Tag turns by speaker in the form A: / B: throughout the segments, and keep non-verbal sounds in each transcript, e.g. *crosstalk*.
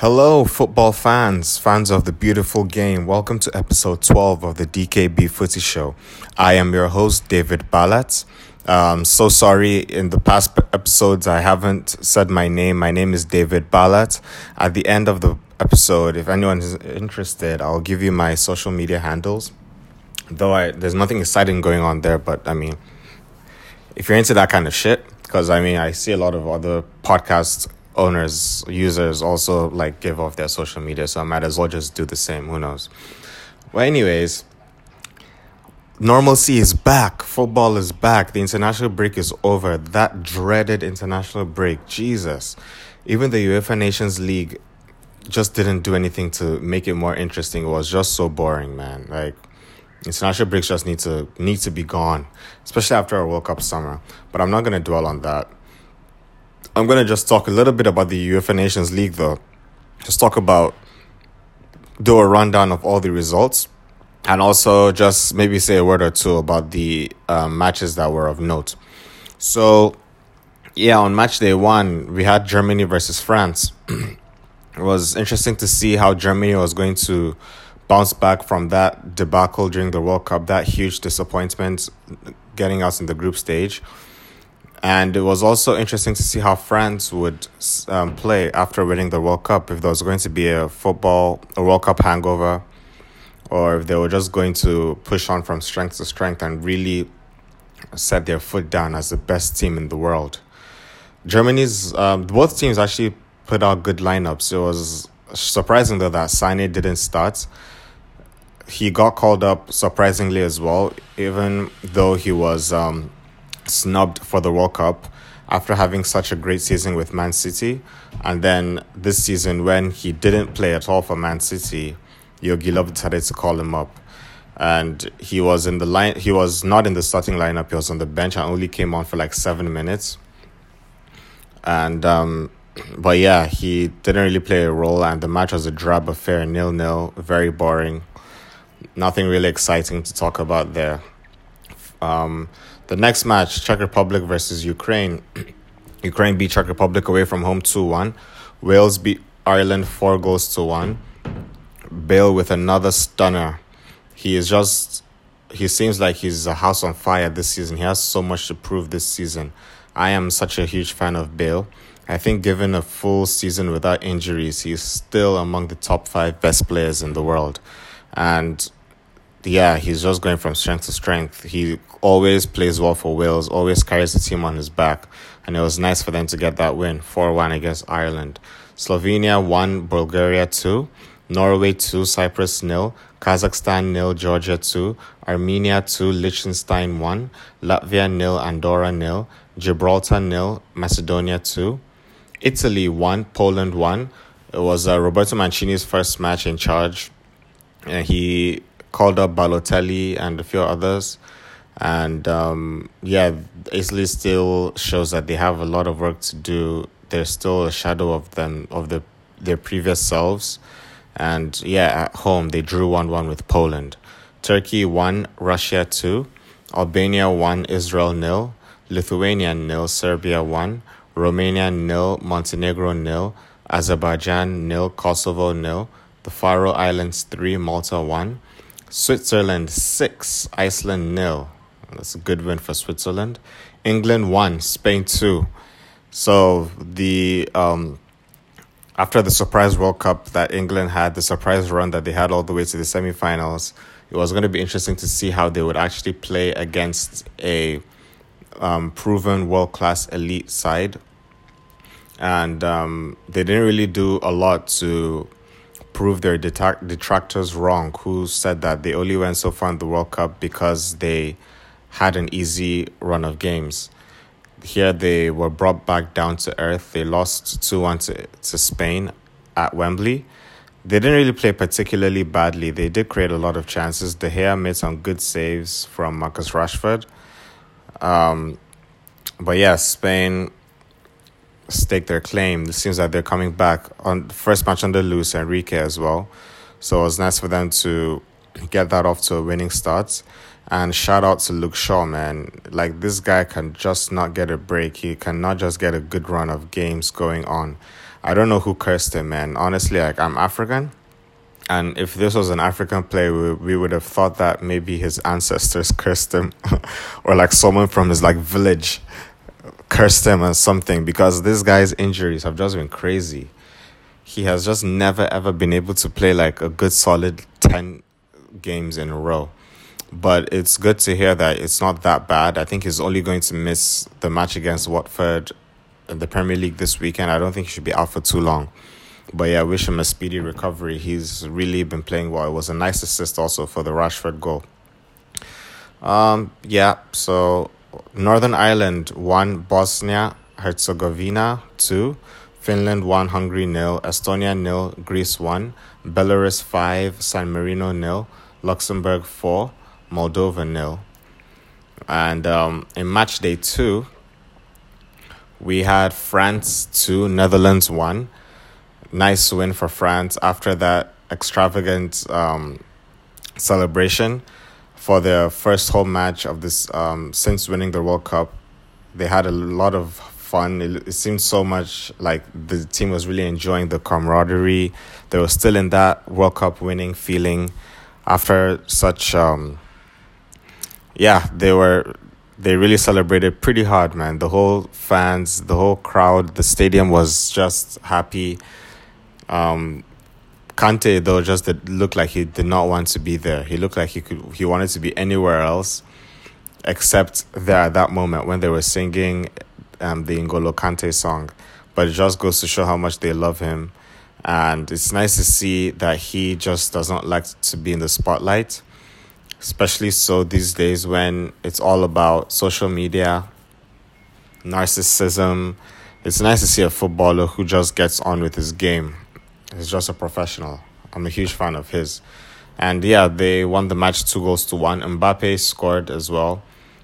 A: Hello, football fans, fans of the beautiful game. Welcome to episode 12 of the DKB Footy Show. I am your host, David Balat. Um, so sorry, in the past episodes, I haven't said my name. My name is David Balat. At the end of the episode, if anyone is interested, I'll give you my social media handles. Though I, there's nothing exciting going on there, but I mean, if you're into that kind of shit, because I mean, I see a lot of other podcast owners, users also like give off their social media, so I might as well just do the same. Who knows? Well, anyways, normalcy is back. Football is back. The international break is over. That dreaded international break. Jesus. Even the UEFA Nations League just didn't do anything to make it more interesting. It was just so boring, man. Like international breaks just need to need to be gone, especially after a World Cup summer. But I'm not gonna dwell on that. I'm gonna just talk a little bit about the UEFA Nations League, though. Just talk about do a rundown of all the results, and also just maybe say a word or two about the um, matches that were of note. So, yeah, on match day one, we had Germany versus France. *clears throat* it was interesting to see how Germany was going to bounce back from that debacle during the World Cup, that huge disappointment getting us in the group stage. And it was also interesting to see how France would um, play after winning the World Cup, if there was going to be a football, a World Cup hangover, or if they were just going to push on from strength to strength and really set their foot down as the best team in the world. Germany's, um, both teams actually put out good lineups. It was surprising though that Sané didn't start he got called up surprisingly as well, even though he was um, snubbed for the World Cup after having such a great season with Man City. And then this season, when he didn't play at all for Man City, Jogi Löw decided to call him up. And he was in the line. He was not in the starting lineup. He was on the bench and only came on for like seven minutes. And um, but yeah, he didn't really play a role. And the match was a drab affair, nil nil, very boring nothing really exciting to talk about there. Um, the next match, Czech Republic versus Ukraine. *clears throat* Ukraine beat Czech Republic away from home 2 1. Wales beat Ireland 4 goals to 1. Bale with another stunner. He is just, he seems like he's a house on fire this season. He has so much to prove this season. I am such a huge fan of Bale. I think, given a full season without injuries, he's still among the top five best players in the world. And yeah, he's just going from strength to strength. He always plays well for Wales, always carries the team on his back. And it was nice for them to get that win 4 1 against Ireland. Slovenia 1, Bulgaria 2, Norway 2, Cyprus 0, Kazakhstan 0, Georgia 2, Armenia 2, Liechtenstein 1, Latvia 0, Andorra 0, Gibraltar 0, Macedonia 2, Italy 1, Poland 1. It was uh, Roberto Mancini's first match in charge. And he called up Balotelli and a few others. And um, yeah, Italy still shows that they have a lot of work to do. There's still a shadow of them, of the their previous selves. And yeah, at home, they drew 1 1 with Poland. Turkey 1, Russia 2. Albania 1, Israel 0. Lithuania 0, Serbia 1. Romania 0, Montenegro 0. Azerbaijan 0, Kosovo 0. The Faroe Islands 3, Malta 1. Switzerland 6, Iceland nil. That's a good win for Switzerland. England 1, Spain 2. So the um after the surprise World Cup that England had, the surprise run that they had all the way to the semifinals, it was going to be interesting to see how they would actually play against a um, proven world class elite side. And um, they didn't really do a lot to prove their detractors wrong who said that they only went so far in the World Cup because they had an easy run of games. Here they were brought back down to earth. They lost 2 1 to, to Spain at Wembley. They didn't really play particularly badly. They did create a lot of chances. De Gea made some good saves from Marcus Rashford. Um, but yeah, Spain stake their claim. It seems like they're coming back on the first match under Luis Enrique as well. So it was nice for them to get that off to a winning start. And shout out to Luke Shaw, man. Like this guy can just not get a break. He cannot just get a good run of games going on. I don't know who cursed him, man. Honestly, like I'm African, and if this was an African player, we, we would have thought that maybe his ancestors *laughs* cursed him, *laughs* or like someone from his like village cursed him or something. Because this guy's injuries have just been crazy. He has just never ever been able to play like a good solid ten games in a row. But it's good to hear that it's not that bad. I think he's only going to miss the match against Watford in the Premier League this weekend. I don't think he should be out for too long. But yeah, wish him a speedy recovery. He's really been playing well. It was a nice assist also for the Rashford goal. Um, yeah, so Northern Ireland won Bosnia Herzegovina 2, Finland 1 Hungary nil, Estonia nil, Greece 1, Belarus 5, San Marino nil, Luxembourg 4, Moldova nil. And um, in match day 2, we had France 2, Netherlands 1. Nice win for France after that extravagant um, celebration for their first home match of this um, since winning the World Cup. They had a lot of fun. It, it seemed so much like the team was really enjoying the camaraderie. They were still in that World Cup winning feeling after such. Um, yeah, they were they really celebrated pretty hard, man. The whole fans, the whole crowd, the stadium was just happy. Um, Kante though just did, looked like he did not want to be there. He looked like he could he wanted to be anywhere else, except there at that moment when they were singing, um, the N'Golo Kante song. But it just goes to show how much they love him, and it's nice to see that he just does not like to be in the spotlight especially so these days when it's all about social media, narcissism. It's nice to see a footballer who just gets on with his game. He's just a professional. I'm a huge fan of his. And yeah, they won the match two goals to one. Mbappe scored as well.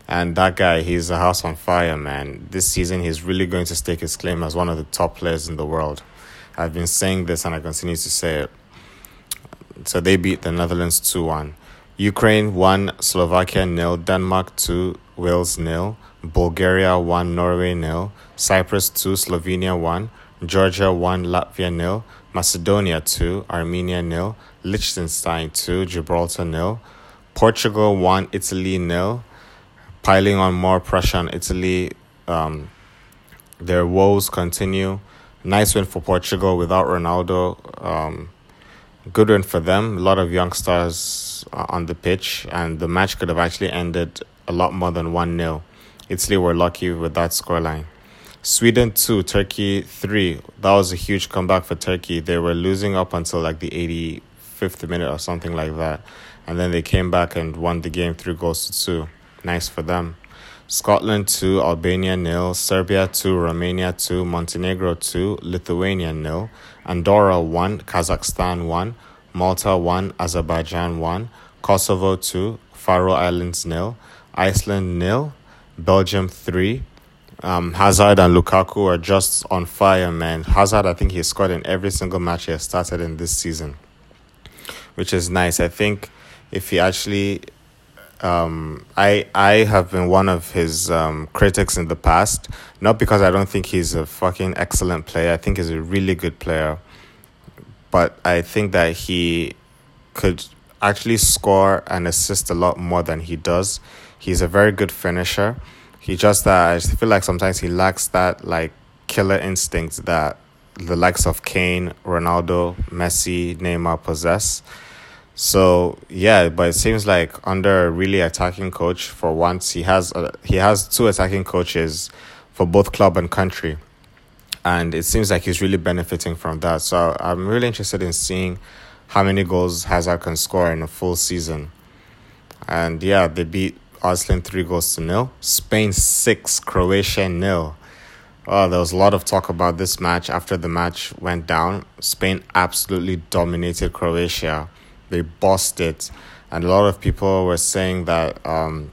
A: And that guy, he's a house on fire, man. This season, he's really going to stake his claim as one of the top players in the world. I've been saying this and I continue to say it. So they beat the Netherlands 2 1. Ukraine 1, Slovakia nil, Denmark 2, Wales nil, Bulgaria 1, Norway nil, Cyprus 2, Slovenia 1, Georgia 1, Latvia nil, Macedonia 2, Armenia nil, Liechtenstein 2, Gibraltar nil, Portugal 1, Italy nil, piling on more pressure on Italy. Um, their woes continue. Nice win for Portugal without Ronaldo. Um, good win for them. A lot of young stars uh, on the pitch, and the match could have actually ended a lot more than 1 0. Italy were lucky with that scoreline. Sweden 2, Turkey 3. That was a huge comeback for Turkey. They were losing up until like the 85th minute or something like that. And then they came back and won the game 3 goals to 2. Nice for them. Scotland 2, Albania nil, Serbia 2, Romania 2, Montenegro 2, Lithuania nil, Andorra 1, Kazakhstan 1, Malta 1, Azerbaijan 1, Kosovo 2, Faroe Islands nil, Iceland nil, Belgium 3. Um, Hazard and Lukaku are just on fire, man. Hazard, I think he scored in every single match he has started in this season, which is nice. I think if he actually um, I I have been one of his um, critics in the past, not because I don't think he's a fucking excellent player. I think he's a really good player, but I think that he could actually score and assist a lot more than he does. He's a very good finisher. He just that I just feel like sometimes he lacks that like killer instinct that the likes of Kane, Ronaldo, Messi, Neymar possess. So yeah, but it seems like under a really attacking coach, for once he has a, he has two attacking coaches for both club and country, and it seems like he's really benefiting from that. So I'm really interested in seeing how many goals Hazard can score in a full season. And yeah, they beat Iceland three goals to nil. Spain six, Croatia nil. Oh, there was a lot of talk about this match after the match went down. Spain absolutely dominated Croatia they bossed it, and a lot of people were saying that um,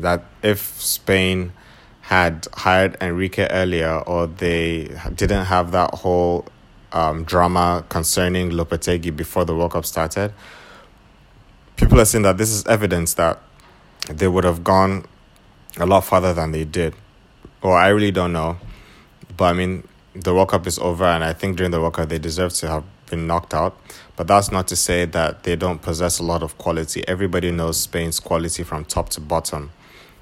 A: that if Spain had hired Enrique earlier, or they didn't have that whole um, drama concerning Lopetegui before the World Cup started, people are saying that this is evidence that they would have gone a lot farther than they did. Or I really don't know, but I mean, the World Cup is over, and I think during the World Cup they deserve to have been knocked out. But that's not to say that they don't possess a lot of quality. Everybody knows Spain's quality from top to bottom.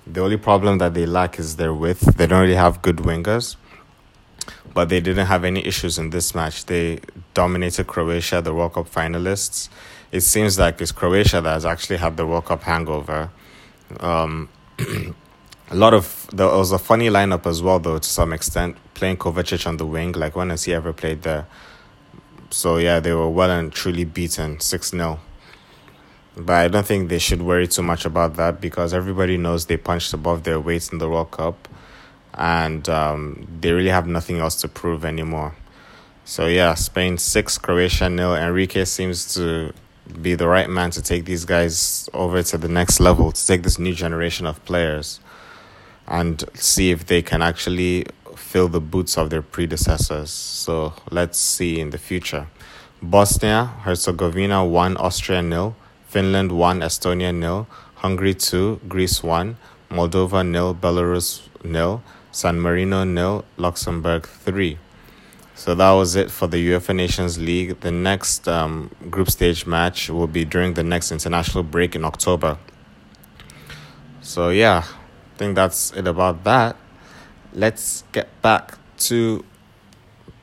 A: The only problem that they lack is their width. They don't really have good wingers. But they didn't have any issues in this match. They dominated Croatia, the World Cup finalists. It seems like it's Croatia that has actually had the World Cup hangover. Um, *clears throat* a lot of there was a funny lineup as well, though to some extent, playing Kovacic on the wing. Like when has he ever played there? So yeah, they were well and truly beaten six 0 But I don't think they should worry too much about that because everybody knows they punched above their weight in the World Cup, and um, they really have nothing else to prove anymore. So yeah, Spain six, Croatia nil. Enrique seems to be the right man to take these guys over to the next level, to take this new generation of players and see if they can actually fill the boots of their predecessors. So let's see in the future. Bosnia Herzegovina 1, Austria nil. Finland 1, Estonia nil. Hungary 2, Greece 1. Moldova nil. Belarus nil. San Marino nil. Luxembourg 3. So that was it for the UEFA Nations League. The next um, group stage match will be during the next international break in October. So, yeah, I think that's it about that. Let's get back to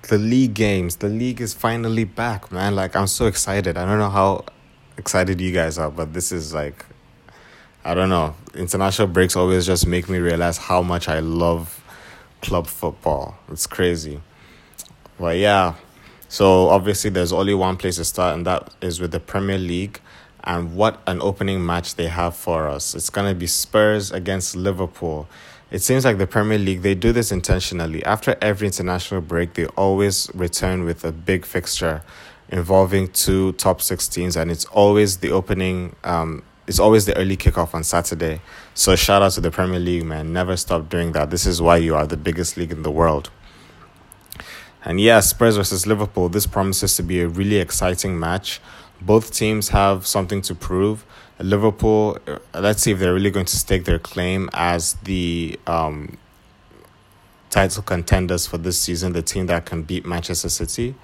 A: the league games. The league is finally back, man. Like, I'm so excited. I don't know how excited you guys are, but this is like, I don't know. International breaks always just make me realize how much I love club football. It's crazy. But yeah, so obviously there's only one place to start, and that is with the Premier League. And what an opening match they have for us! It's gonna be Spurs against Liverpool. It seems like the Premier League they do this intentionally. After every international break, they always return with a big fixture involving two top six teams, and it's always the opening. Um, it's always the early kickoff on Saturday. So shout out to the Premier League, man! Never stop doing that. This is why you are the biggest league in the world. And yeah, Spurs versus Liverpool, this promises to be a really exciting match. Both teams have something to prove. Liverpool, uh, let's see if they're really going to stake their claim as the um, title contenders for this season, the team that can beat Manchester City.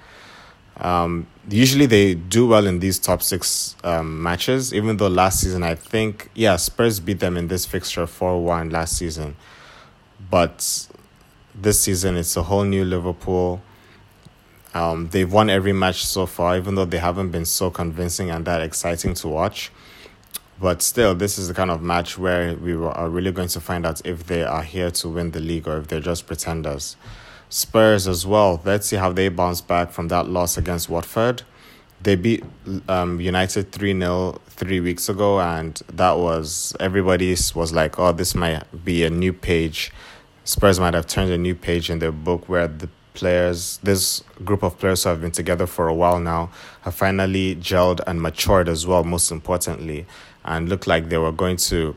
A: Um, usually they do well in these top six um, matches, even though last season I think, yeah, Spurs beat them in this fixture 4 1 last season. But this season it's a whole new Liverpool. Um, they've won every match so far, even though they haven't been so convincing and that exciting to watch. But still, this is the kind of match where we are really going to find out if they are here to win the league or if they're just pretenders. Spurs as well. Let's see how they bounce back from that loss against Watford. They beat um, United 3 0 three weeks ago, and that was everybody was like, oh, this might be a new page Spurs might have turned a new page in their book where the players, this group of players who have been together for a while now, have finally gelled and matured as well, most importantly, and looked like they were going to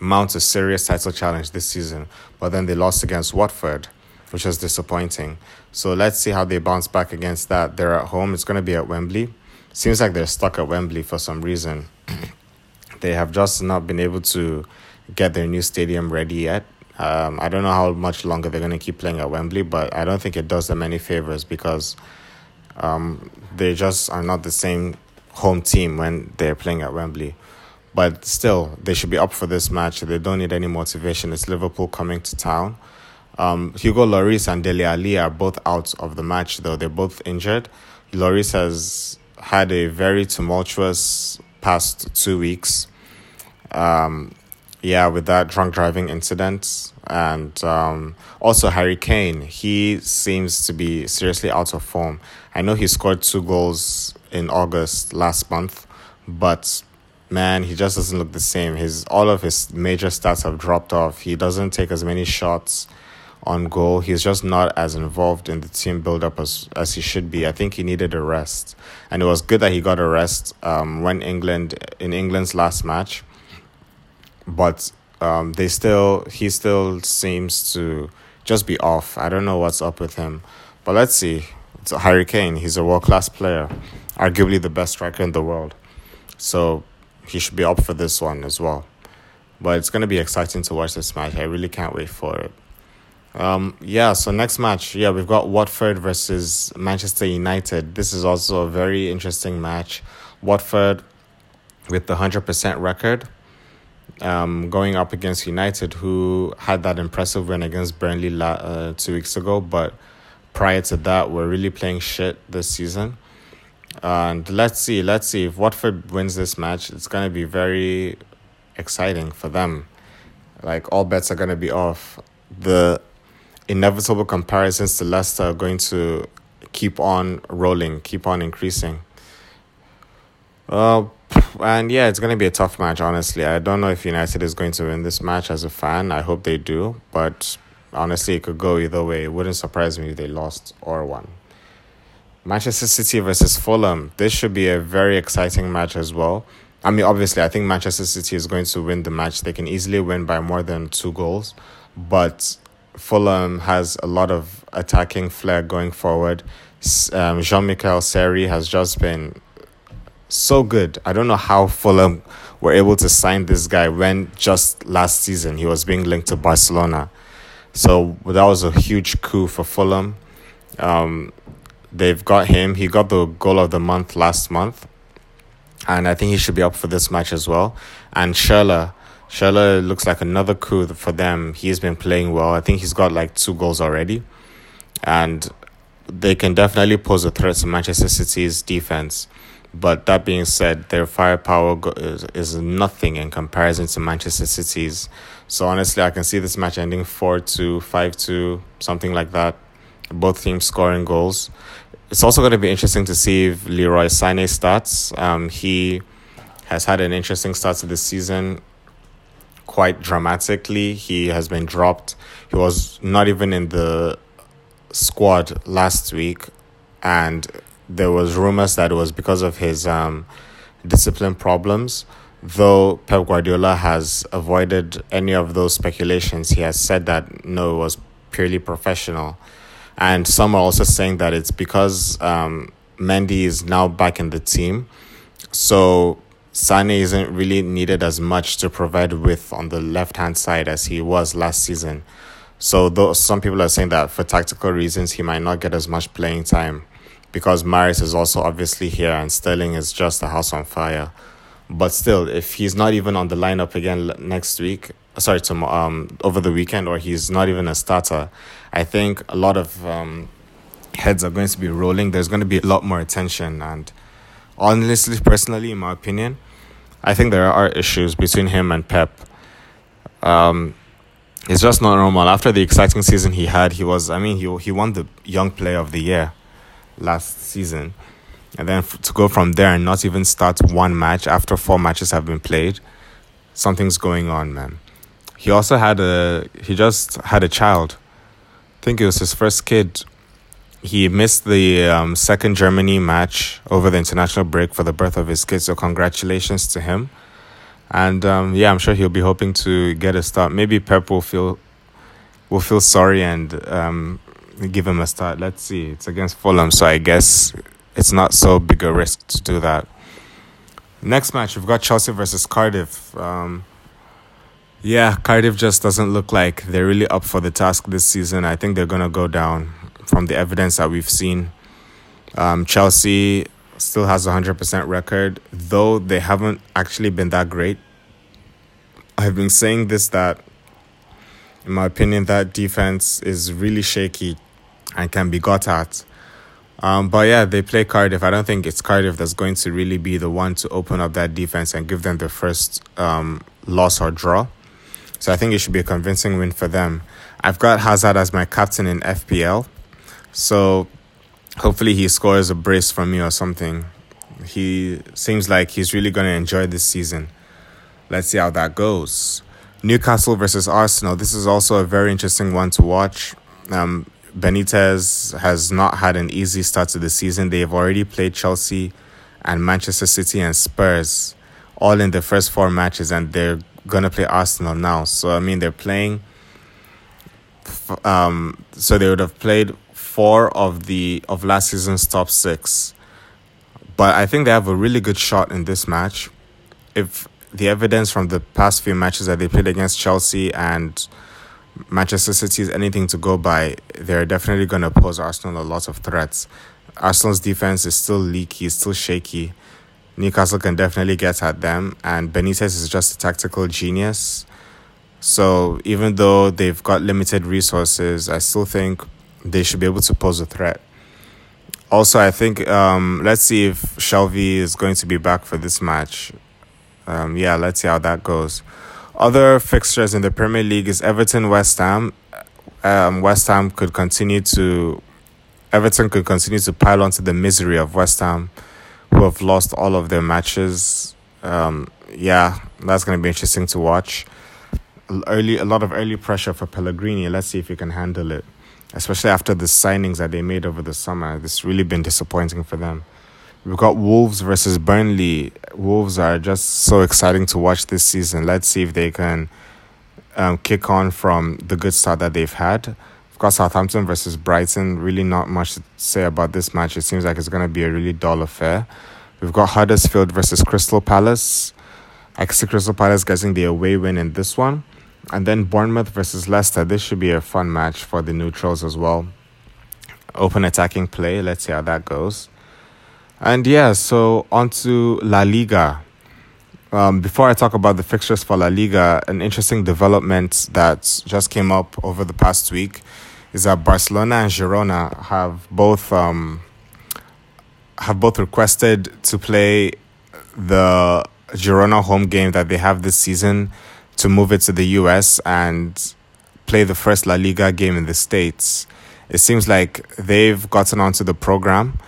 A: mount a serious title challenge this season. But then they lost against Watford, which was disappointing. So let's see how they bounce back against that. They're at home, it's going to be at Wembley. Seems like they're stuck at Wembley for some reason. *clears throat* they have just not been able to get their new stadium ready yet um, I don't know how much longer they're going to keep playing at Wembley, but I don't think it does them any favors because um, they just are not the same home team when they're playing at Wembley. But still, they should be up for this match. They don't need any motivation. It's Liverpool coming to town. Um, Hugo Lloris and Dele Alli are both out of the match, though. They're both injured. Lloris has had a very tumultuous past two weeks. Um, yeah, with that drunk driving incident. And um, also Harry Kane, he seems to be seriously out of form. I know he scored two goals in August last month, but man, he just doesn't look the same. His all of his major stats have dropped off. He doesn't take as many shots on goal. He's just not as involved in the team build up as as he should be. I think he needed a rest, and it was good that he got a rest um, when England in England's last match but um, they still he still seems to just be off. I don't know what's up with him, but let's see. It's a Harry Kane. He's a world class player, arguably the best striker in the world. So he should be up for this one as well. But it's gonna be exciting to watch this match. I really can't wait for it. Um, yeah, so next match, yeah, we've got Watford versus Manchester United. This is also a very interesting match. Watford with the 100% record um, going up against United, who had that impressive win against Burnley la- uh, two weeks ago, but prior to that, we're really playing shit this season. And let's see, let's see if Watford wins this match. It's gonna be very exciting for them. Like all bets are gonna be off. The inevitable comparisons to Leicester are going to keep on rolling, keep on increasing. Uh, and yeah, it's going to be a tough match, honestly. I don't know if United is going to win this match as a fan. I hope they do, but honestly, it could go either way. It wouldn't surprise me if they lost or won. Manchester City versus Fulham. This should be a very exciting match as well. I mean, obviously, I think Manchester City is going to win the match. They can easily win by more than two goals, but Fulham has a lot of attacking flair going forward. Um, Jean Michel Seri has just been so good. I don't know how Fulham were able to sign this guy when just last season he was being linked to Barcelona. So that was a huge coup for Fulham. Um, they've got him. He got the goal of the month last month. And I think he should be up for this match as well. And Schürrle, Schürrle looks like another coup for them. He's been playing well. I think he's got like two goals already. And they can definitely pose a threat to Manchester City's defense. But that being said, their firepower is, is nothing in comparison to Manchester City's. So honestly, I can see this match ending 4 2, 5 2, something like that. Both teams scoring goals. It's also going to be interesting to see if Leroy Sané starts. Um, he has had an interesting start to the season quite dramatically. He has been dropped. He was not even in the squad last week and there was rumors that it was because of his um, discipline problems. Though Pep Guardiola has avoided any of those speculations, he has said that no, it was purely professional. And some are also saying that it's because um, Mendy is now back in the team. So Sané isn't really needed as much to provide with on the left hand side as he was last season. So though some people are saying that for tactical reasons he might not get as much playing time because Mahrez is also obviously here and Sterling is just a house on fire. But still, if he's not even on the lineup again next week, sorry, tomorrow, um, over the weekend, or he's not even a starter, I think a lot of um, heads are going to be rolling. There's going to be a lot more attention. And honestly, personally, in my opinion, I think there are issues between him and Pep. Um, it's just not normal. After the exciting season he had, he was, I mean, he, he won the Young Player of the Year last season. And then to go from there and not even start one match after four matches have been played, something's going on, man. He also had a, he just had a child. I think it was his first kid. He missed the um, second Germany match over the international break for the birth of his kid, so congratulations to him. And um, yeah, I'm sure he'll be hoping to get a start. Maybe Pep will feel will feel sorry and um, give him a start. Let's see. It's against Fulham, so I guess it's not so big a risk to do that. Next match, we've got Chelsea versus Cardiff. Um, yeah, Cardiff just doesn't look like they're really up for the task this season. I think they're going to go down from the evidence that we've seen. Um, Chelsea still has a 100% record, though they haven't actually been that great. I've been saying this that, in my opinion, that defense is really shaky and can be got at. Um, but yeah, they play Cardiff. I don't think it's Cardiff that's going to really be the one to open up that defense and give them the first um, loss or draw. So I think it should be a convincing win for them. I've got Hazard as my captain in FPL. So hopefully he scores a brace from me or something. He seems like he's really going to enjoy this season. Let's see how that goes. Newcastle versus Arsenal. This is also a very interesting one to watch. Um, Benitez has not had an easy start to the season. They've already played Chelsea and Manchester City and Spurs all in the first four matches, and they're going to play Arsenal now. So, I mean, they're playing. Um, so they would have played four of the of last season's top six, but I think they have a really good shot in this match. If the evidence from the past few matches that they played against Chelsea and Manchester City is anything to go by, they're definitely going to pose Arsenal a lot of threats. Arsenal's defense is still leaky, still shaky. Newcastle can definitely get at them, and Benitez is just a tactical genius. So even though they've got limited resources, I still think they should be able to pose a threat. Also, I think um, let's see if Shelvey is going to be back for this match. Um, yeah, let's see how that goes. Other fixtures in the Premier League is Everton West Ham. Um, West Ham could continue to Everton could continue to pile onto the misery of West Ham, who have lost all of their matches. Um, yeah, that's going to be interesting to watch. Early, a lot of early pressure for Pellegrini. Let's see if he can handle it especially after the signings that they made over the summer. It's really been disappointing for them. We've got Wolves versus Burnley. Wolves are just so exciting to watch this season. Let's see if they can um, kick on from the good start that they've had. We've got Southampton versus Brighton. Really, not much to say about this match. It seems like it's going to be a really dull affair. We've got Huddersfield versus Crystal Palace. I see Crystal Palace getting the away win in this one. And then Bournemouth versus Leicester. This should be a fun match for the neutrals as well. Open attacking play. Let's see how that goes. And yeah, so on to La Liga. Um, before I talk about the fixtures for La Liga, an interesting development that just came up over the past week is that Barcelona and Girona have both um, have both requested to play the Girona home game that they have this season to move it to the US and play the first La Liga game in the States. It seems like they've gotten onto the program.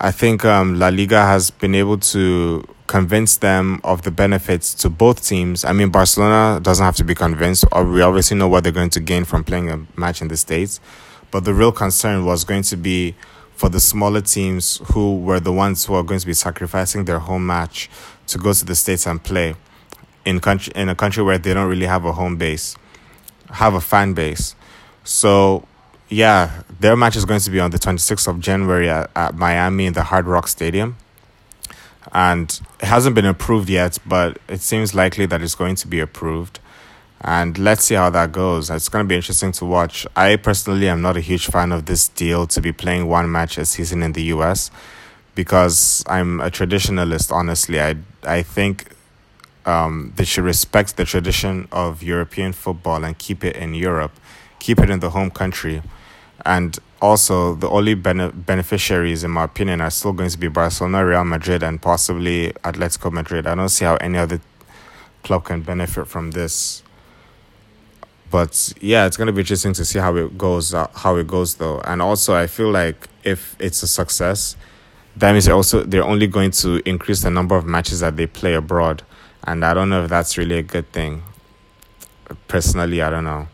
A: I think um, La Liga has been able to convince them of the benefits to both teams. I mean, Barcelona doesn't have to be convinced. Or we obviously know what they're going to gain from playing a match in the States. But the real concern was going to be for the smaller teams who were the ones who are going to be sacrificing their home match to go to the States and play in country in a country where they don't really have a home base, have a fan base. So yeah, their match is going to be on the 26th of January at, at Miami in the Hard Rock Stadium. And it hasn't been approved yet, but it seems likely that it's going to be approved. And let's see how that goes. It's going to be interesting to watch. I personally am not a huge fan of this deal to be playing one match a season in the US because I'm a traditionalist, honestly. I, I think um, they should respect the tradition of European football and keep it in Europe, keep it in the home country. And also, the only bene- beneficiaries, in my opinion, are still going to be Barcelona, Real Madrid, and possibly Atletico Madrid. I don't see how any other club can benefit from this. But yeah, it's going to be interesting to see how it goes. Uh, how it goes, though, and also I feel like if it's a success, that means also they're only going to increase the number of matches that they play abroad and I don't know if that's really a good thing. Personally, I don't know.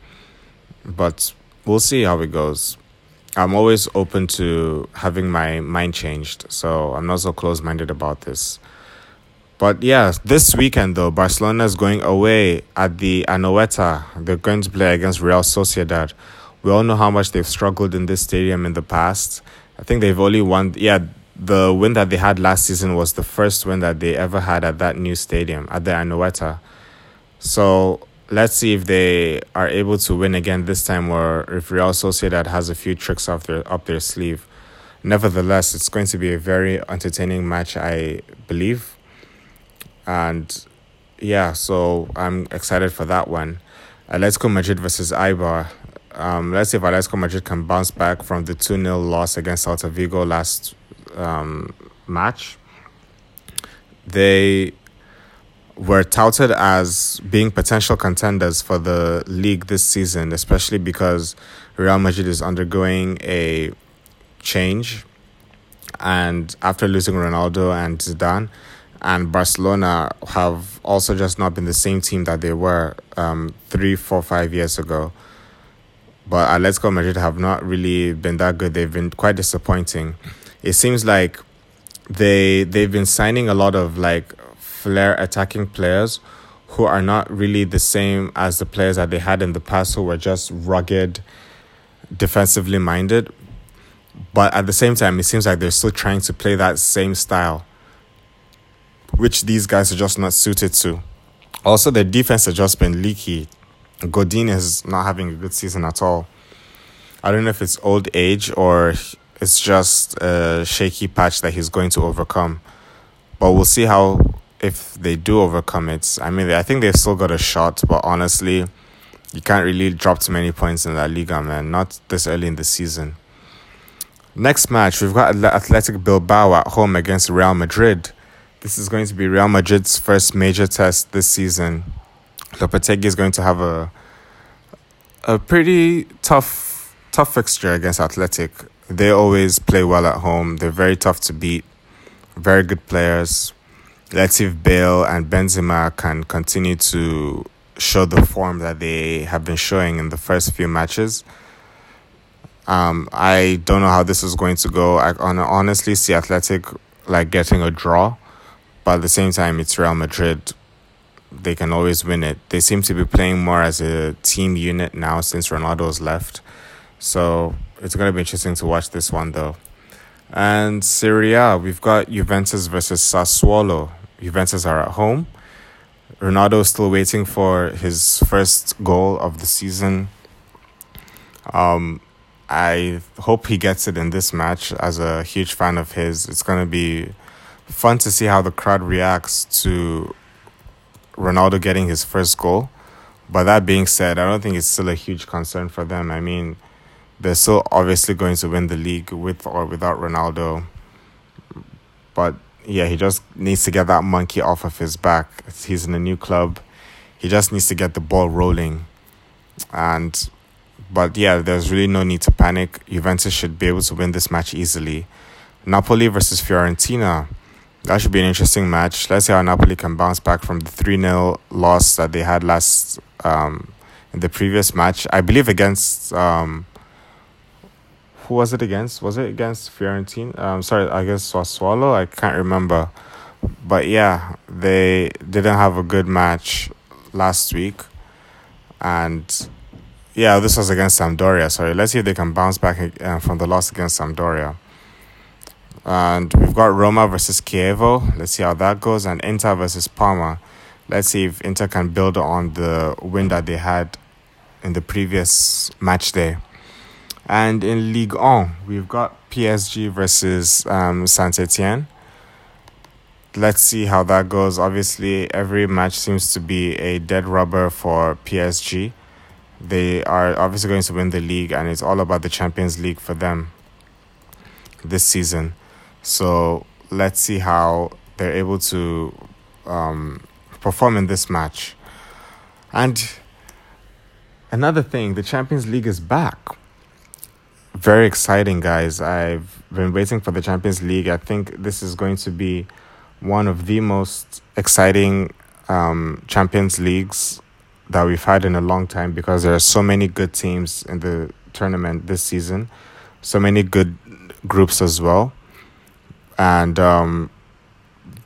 A: But we'll see how it goes. I'm always open to having my mind changed, so I'm not so close minded about this. But yeah, this weekend though, Barcelona is going away at the Anoeta. They're going to play against Real Sociedad. We all know how much they've struggled in this stadium in the past. I think they've only won, yeah, the win that they had last season was the first win that they ever had at that new stadium at the Anoeta. So let's see if they are able to win again this time, or if Real Sociedad has a few tricks up their up their sleeve. Nevertheless, it's going to be a very entertaining match, I believe, and yeah, so I'm excited for that one. Atletico Madrid versus Eibar. Um, let's see if Atletico Madrid can bounce back from the 2 0 loss against Celta Vigo last um, match, they were touted as being potential contenders for the league this season, especially because Real Madrid is undergoing a change. And after losing Ronaldo and Zidane, and Barcelona have also just not been the same team that they were um, three, four, five years ago. But Atletico Madrid have not really been that good. They've been quite disappointing it seems like they they've been signing a lot of like flair attacking players who are not really the same as the players that they had in the past who were just rugged defensively minded but at the same time it seems like they're still trying to play that same style which these guys are just not suited to also their defense has just been leaky Godin is not having a good season at all. I don't know if it's old age or it's just a shaky patch that he's going to overcome. But we'll see how if they do overcome it. I mean, I think they've still got a shot, but honestly, you can't really drop too many points in La Liga, man. Not this early in the season. Next match, we've got Athletic Bilbao at home against Real Madrid. This is going to be Real Madrid's first major test this season. Lopetegui is going to have a a pretty tough tough fixture against Athletic. They always play well at home. They're very tough to beat. Very good players. Let's see if Bale and Benzema can continue to show the form that they have been showing in the first few matches. Um, I don't know how this is going to go. I honestly see Athletic like getting a draw, but at the same time, it's Real Madrid. They can always win it. They seem to be playing more as a team unit now since Ronaldo's left. So it's going to be interesting to watch this one though. And Serie A, we've got Juventus versus Sassuolo. Juventus are at home. Ronaldo is still waiting for his first goal of the season. Um, I hope he gets it in this match. As a huge fan of his, it's going to be fun to see how the crowd reacts to Ronaldo getting his first goal. But that being said, I don't think it's still a huge concern for them. I mean, they're still obviously going to win the league with or without Ronaldo. But yeah, he just needs to get that monkey off of his back. He's in a new club. He just needs to get the ball rolling. And but yeah, there's really no need to panic. Juventus should be able to win this match easily. Napoli versus Fiorentina. That should be an interesting match. Let's see how Napoli can bounce back from the 3 0 loss that they had last um, in the previous match. I believe against um, who was it against? Was it against Fiorentina? Um, sorry, I guess Sassuolo. I can't remember, but yeah, they didn't have a good match last week, and yeah, this was against Sampdoria. Sorry, let's see if they can bounce back uh, from the loss against Sampdoria. And we've got Roma versus Chievo. Let's see how that goes, and Inter versus Parma. Let's see if Inter can build on the win that they had in the previous match day. And in Ligue 1, we've got PSG versus um, Saint Etienne. Let's see how that goes. Obviously, every match seems to be a dead rubber for PSG. They are obviously going to win the league, and it's all about the Champions League for them this season. So let's see how they're able to um, perform in this match. And another thing, the Champions League is back very exciting, guys. I've been waiting for the Champions League. I think this is going to be one of the most exciting um, Champions Leagues that we've had in a long time because there are so many good teams in the tournament this season, so many good groups as well. And um,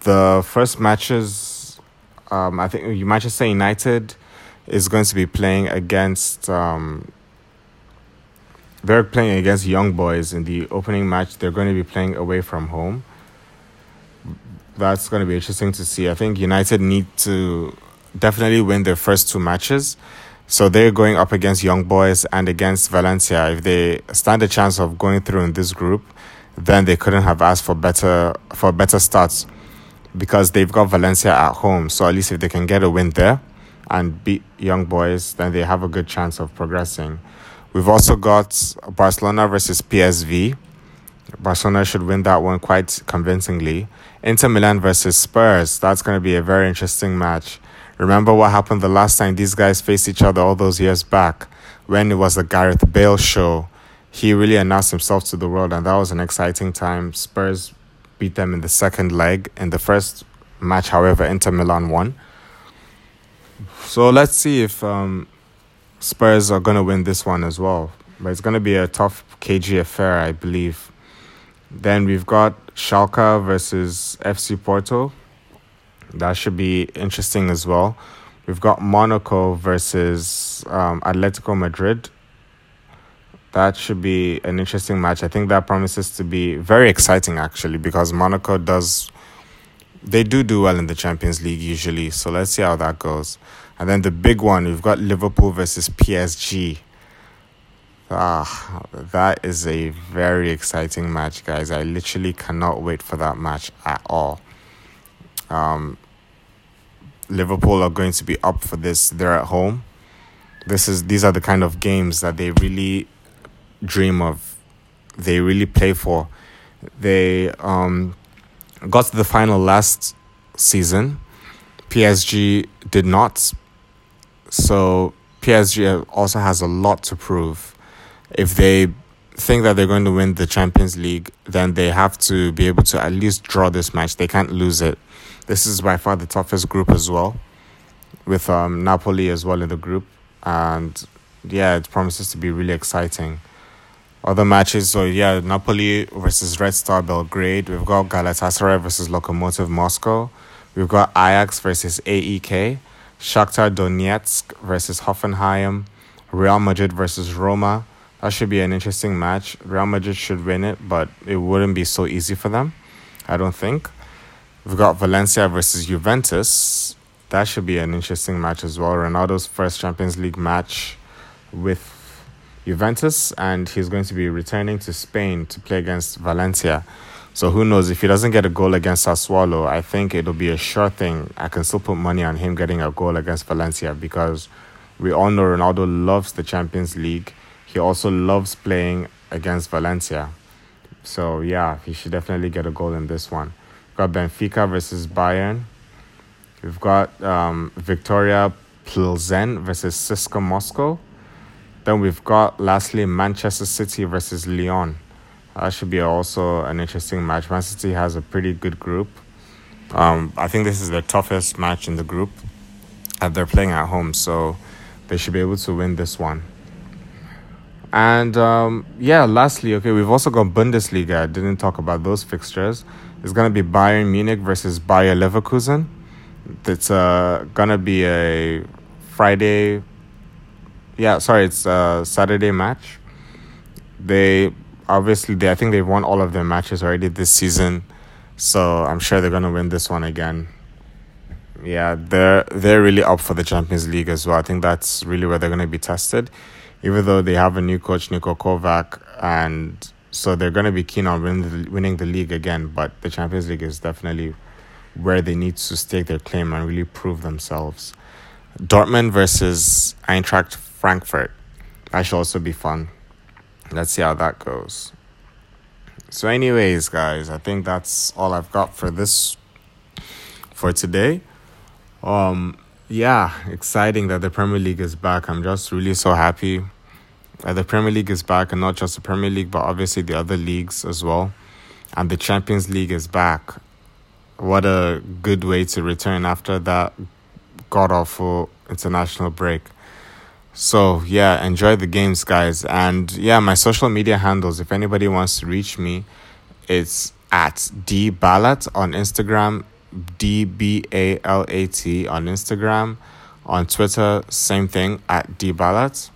A: the first matches, um, I think Manchester United is going to be playing against um, they're playing against Young Boys in the opening match. They're going to be playing away from home. That's going to be interesting to see. I think United need to definitely win their first two matches. So they're going up against Young Boys and against Valencia. If they stand a chance of going through in this group, then they couldn't have asked for better for better starts because they've got Valencia at home. So at least if they can get a win there and beat Young Boys, then they have a good chance of progressing. We've also got Barcelona versus PSV. Barcelona should win that one quite convincingly. Inter Milan versus Spurs. That's going to be a very interesting match. Remember what happened the last time these guys faced each other all those years back when it was the Gareth Bale show. He really announced himself to the world, and that was an exciting time. Spurs beat them in the second leg. In the first match, however, Inter Milan won. So let's see if um, Spurs are going to win this one as well. But it's going to be a tough KG affair, I believe. Then we've got Schalke versus FC Porto. That should be interesting as well. We've got Monaco versus um, Atletico Madrid. That should be an interesting match. I think that promises to be very exciting actually because Monaco does they do do well in the Champions League usually. So let's see how that goes. And then the big one, we've got Liverpool versus PSG. Ah, that is a very exciting match, guys. I literally cannot wait for that match at all. Um, Liverpool are going to be up for this. They're at home. This is these are the kind of games that they really dream of. They really play for. They um, got to the final last season. PSG did not. So PSG also has a lot to prove if they think that they're going to win the Champions League, then they have to be able to at least draw this match. They can't lose it. This is by far the toughest group as well, with um, Napoli as well in the group. And yeah, it promises to be really exciting. Other matches, so yeah, Napoli versus Red Star Belgrade. We've got Galatasaray versus Lokomotiv Moscow. We've got Ajax versus AEK. Shakhtar Donetsk versus Hoffenheim. Real Madrid versus Roma. That should be an interesting match. Real Madrid should win it, but it wouldn't be so easy for them, I don't think. We've got Valencia versus Juventus. That should be an interesting match as well. Ronaldo's first Champions League match with Juventus, and he's going to be returning to Spain to play against Valencia. So who knows if he doesn't get a goal against Sassuolo? I think it'll be a sure thing. I can still put money on him getting a goal against Valencia because we all know Ronaldo loves the Champions League he also loves playing against Valencia. So yeah, he should definitely get a goal in this one. We've got Benfica versus Bayern. We've got um, Viktoria Plzen versus CSKA Moscow. Then we've got lastly Manchester City versus Lyon. That should be also an interesting match. Man City has a pretty good group. Um, I think this is the toughest match in the group, and they're playing at home, so they should be able to win this one. And um, yeah, lastly, okay, we've also got Bundesliga. I didn't talk about those fixtures. It's gonna be Bayern Munich versus Bayer Leverkusen. It's uh, gonna be a Friday. Yeah, sorry, it's a Saturday match. They obviously they I think they've won all of their matches already this season, so I'm sure they're gonna win this one again. Yeah, they're they're really up for the Champions League as well. I think that's really where they're gonna be tested even though they have a new coach, Niko Kovac, and so they're going to be keen on winning the, winning the league again. But the Champions League is definitely where they need to stake their claim and really prove themselves. Dortmund versus Eintracht Frankfurt. That should also be fun. Let's see how that goes. So, anyways, guys, I think that's all I've got for this for today. Um, yeah, exciting that the Premier League is back. I'm just really so happy that the Premier League is back, and not just the Premier League, but obviously the other leagues as well. And the Champions League is back. What a good way to return after that god awful international break. So, yeah, enjoy the games, guys. And yeah, my social media handles, if anybody wants to reach me, it's at dbalat on Instagram D B A L A T on Instagram. On Twitter, same thing at D Ballat.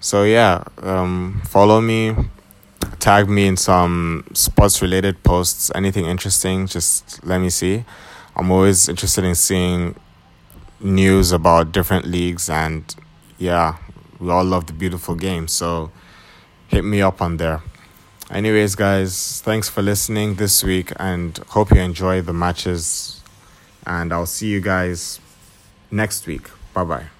A: So yeah, um, follow me, tag me in some sports related posts, anything interesting, just let me see. I'm always interested in seeing news about different leagues and yeah, we all love the beautiful game. So hit me up on there. Anyways, guys, thanks for listening this week and hope you enjoy the matches and I'll see you guys next week. Bye bye.